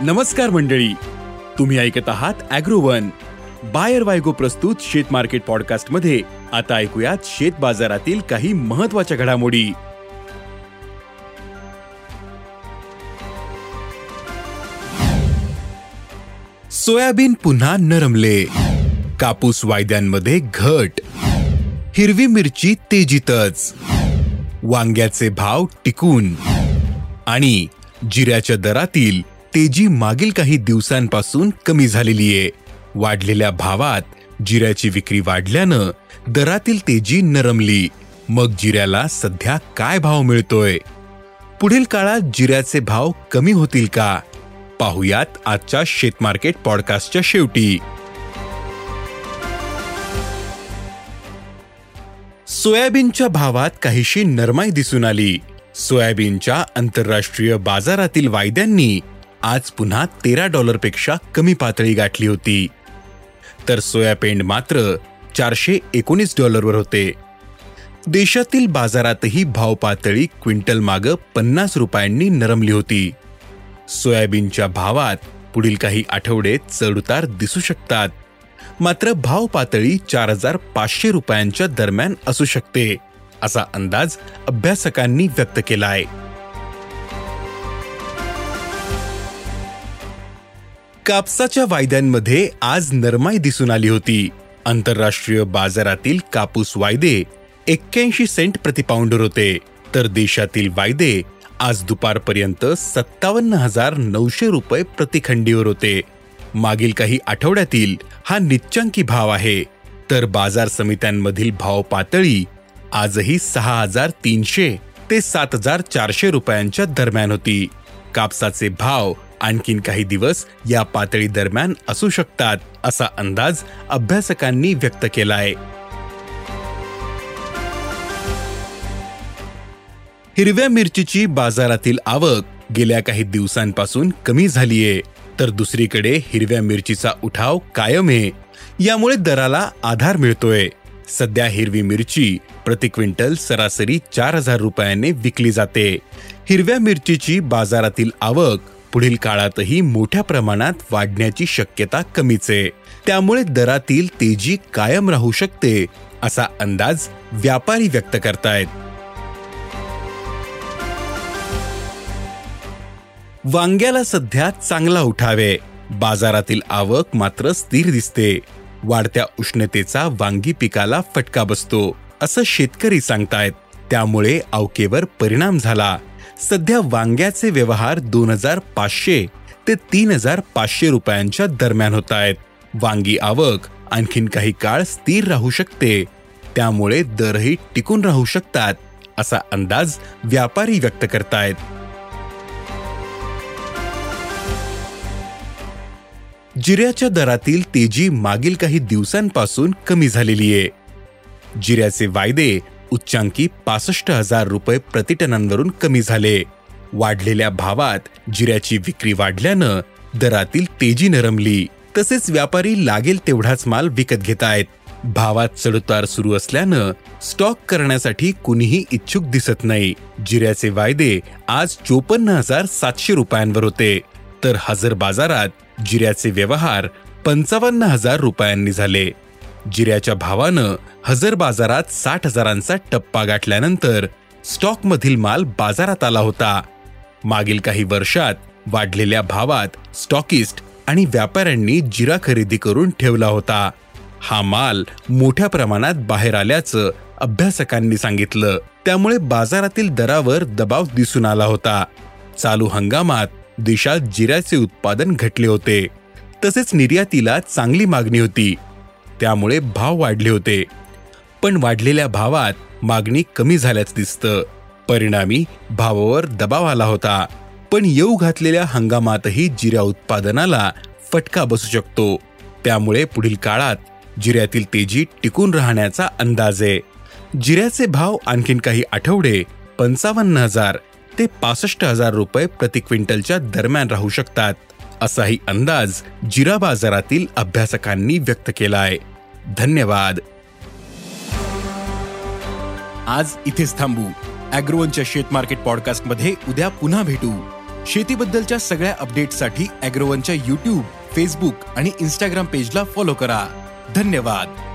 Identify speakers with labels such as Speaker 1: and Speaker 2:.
Speaker 1: नमस्कार मंडळी. तुम्ही ऐकत आहात अॅग्रोवन. बायर वायगो प्रस्तुत शेत मार्केट पॉडकास्टमध्ये आता ऐकूयात शेत बाजारातील काही महत्त्वाच्या घडामोडी. सोयाबीन पुन्हा नरमले. कापूस वायद्यांमध्ये घट. हिरवी मिरची तेजीतच. वांग्याचे भाव टिकून. आणि जिऱ्याच्या दरातील तेजी मागील काही दिवसांपासून कमी झालेली आहे. वाढलेल्या भावात जिऱ्याची विक्री वाढल्यानं दरातील तेजी नरमली. मग जिऱ्याला सध्या काय भाव मिळतोय? पुढील काळात जिऱ्याचे भाव कमी होतील का? पाहुयात आजच्या शेतमार्केट पॉडकास्टच्या शेवटी. सोयाबीनच्या भावात काहीशी नरमाई दिसून आली. सोयाबीनच्या आंतरराष्ट्रीय बाजारातील वायद्यांनी आज पुन्हा तेरा डॉलरपेक्षा कमी पातळी गाठली होती. तर सोयापेंड मात्र चारशे एकोणीस डॉलरवर होते. देशातील बाजारातही भाव पातळी क्विंटल मागं पन्नास रुपयांनी नरमली होती. सोयाबीनच्या भावात पुढील काही आठवडे चढउतार दिसू शकतात. मात्र भाव पातळी चार हजार पाचशे रुपयांच्या दरम्यान असू शकते असा अंदाज अभ्यासकांनी व्यक्त केलाय. कापसाच्या वायद्यांमध्ये आज नरमाई दिसून आली होती. आंतरराष्ट्रीय बाजारातील कापूस वायदे एक्क्याऐंशी सेंट प्रतिपाऊंडर होते. तर देशातील वायदे आज दुपारपर्यंत सत्तावन्न हजार नऊशे रुपये प्रतिखंडीवर होते. मागील काही आठवड्यातील हा निच्चांकी भाव आहे. तर बाजार समित्यांमधील भाव पातळी आजही सहा हजार तीनशे ते सात हजार चारशे रुपयांच्या दरम्यान होती. कापसाचे भाव आणखीन काही दिवस या पातळी दरम्यान असू शकतात असा अंदाज अभ्यासकांनी व्यक्त केला आहे हिरव्या मिरचीची बाजारातील आवक गेल्या काही दिवसांपासून कमी झालीये तर दुसरीकडे हिरव्या मिरचीचा उठाव कायम आहे. यामुळे दराला आधार मिळतोय. सध्या हिरवी मिरची प्रति क्विंटल सरासरी चार हजार रुपयाने विकली जाते. हिरव्या मिरचीची बाजारातील आवक पुढील काळातही मोठ्या प्रमाणात वाढण्याची शक्यता कमीच. आहे त्यामुळे दरातील तेजी कायम राहू शकते असा अंदाज व्यापारी व्यक्त करतायत. वांग्याला सध्या चांगला उठावे. बाजारातील आवक मात्र स्थिर दिसते. वाढत्या उष्णतेचा वांगी पिकाला फटका बसतो असं शेतकरी सांगतायत. त्यामुळे अवकेवर परिणाम झाला. सध्या वांग्याचे व्यवहार दोन हजार पाचशे ते तीन हजार पाचशे रुपयांच्या दरम्यान होत आहेत. वांगी आवक आणखीन काही काळ स्थिर राहू शकते. त्यामुळे दरही टिकून राहू शकतात असा अंदाज व्यापारी व्यक्त करतायत. जिऱ्याच्या दरातील तेजी मागील काही दिवसांपासून कमी झालेली आहे. जिऱ्याचे वायदे उच्चांकी पासष्ट हजार रुपये प्रतिटनांवरून कमी झाले. वाढलेल्या भावात जिऱ्याची विक्री वाढल्यानं दरातील तेजी नरमली. तसेच व्यापारी लागेल तेवढाच माल विकत घेत आहेत. भावात चढउतार सुरू असल्यानं स्टॉक करण्यासाठी कुणीही इच्छुक दिसत नाही. जिऱ्याचे वायदे आज चोपन्न हजार सातशे रुपयांवर होते. तर हजर बाजारात जिऱ्याचे व्यवहार पंचावन्न हजार रुपयांनी झाले. जिऱ्याच्या भावानं हजर बाजारात साठ हजारांचा टप्पा गाठल्यानंतर स्टॉकमधील माल बाजारात आला होता. मागील काही वर्षात वाढलेल्या भावात स्टॉकिस्ट आणि व्यापाऱ्यांनी जिरा खरेदी करून ठेवला होता. हा माल मोठ्या प्रमाणात बाहेर आल्याचं अभ्यासकांनी सांगितलं. त्यामुळे बाजारातील दरावर दबाव दिसून आला होता. चालू हंगामात देशात जिऱ्याचे उत्पादन घटले होते. तसेच निर्यातीला चांगली मागणी होती. त्यामुळे भाव वाढले होते. पण वाढलेल्या भावात मागणी कमी झाल्याचं दिसतं. परिणामी भावावर दबाव आला होता. पण येऊ घातलेल्या हंगामातही जिऱ्या उत्पादनाला फटका बसू शकतो. त्यामुळे पुढील काळात जिऱ्यातील तेजी टिकून राहण्याचा अंदाज आहे. जिऱ्याचे भाव आणखीन काही आठवडे पंचावन्न हजार ते पासष्ट हजार रुपये प्रति क्विंटलच्या दरम्यान राहू शकतात. असाही अंदाज जिरा बाजारातील अभ्यासकांनी व्यक्त केलाय धन्यवाद. आज इथेच थांबू. अॅग्रोवनच्या शेत मार्केट पॉडकास्टमध्ये उद्या पुन्हा भेटू. शेतीबद्दलच्या सगळ्या अपडेट्ससाठी अॅग्रोवनच्या युट्यूब फेसबुक आणि इन्स्टाग्राम पेजला फॉलो करा. धन्यवाद.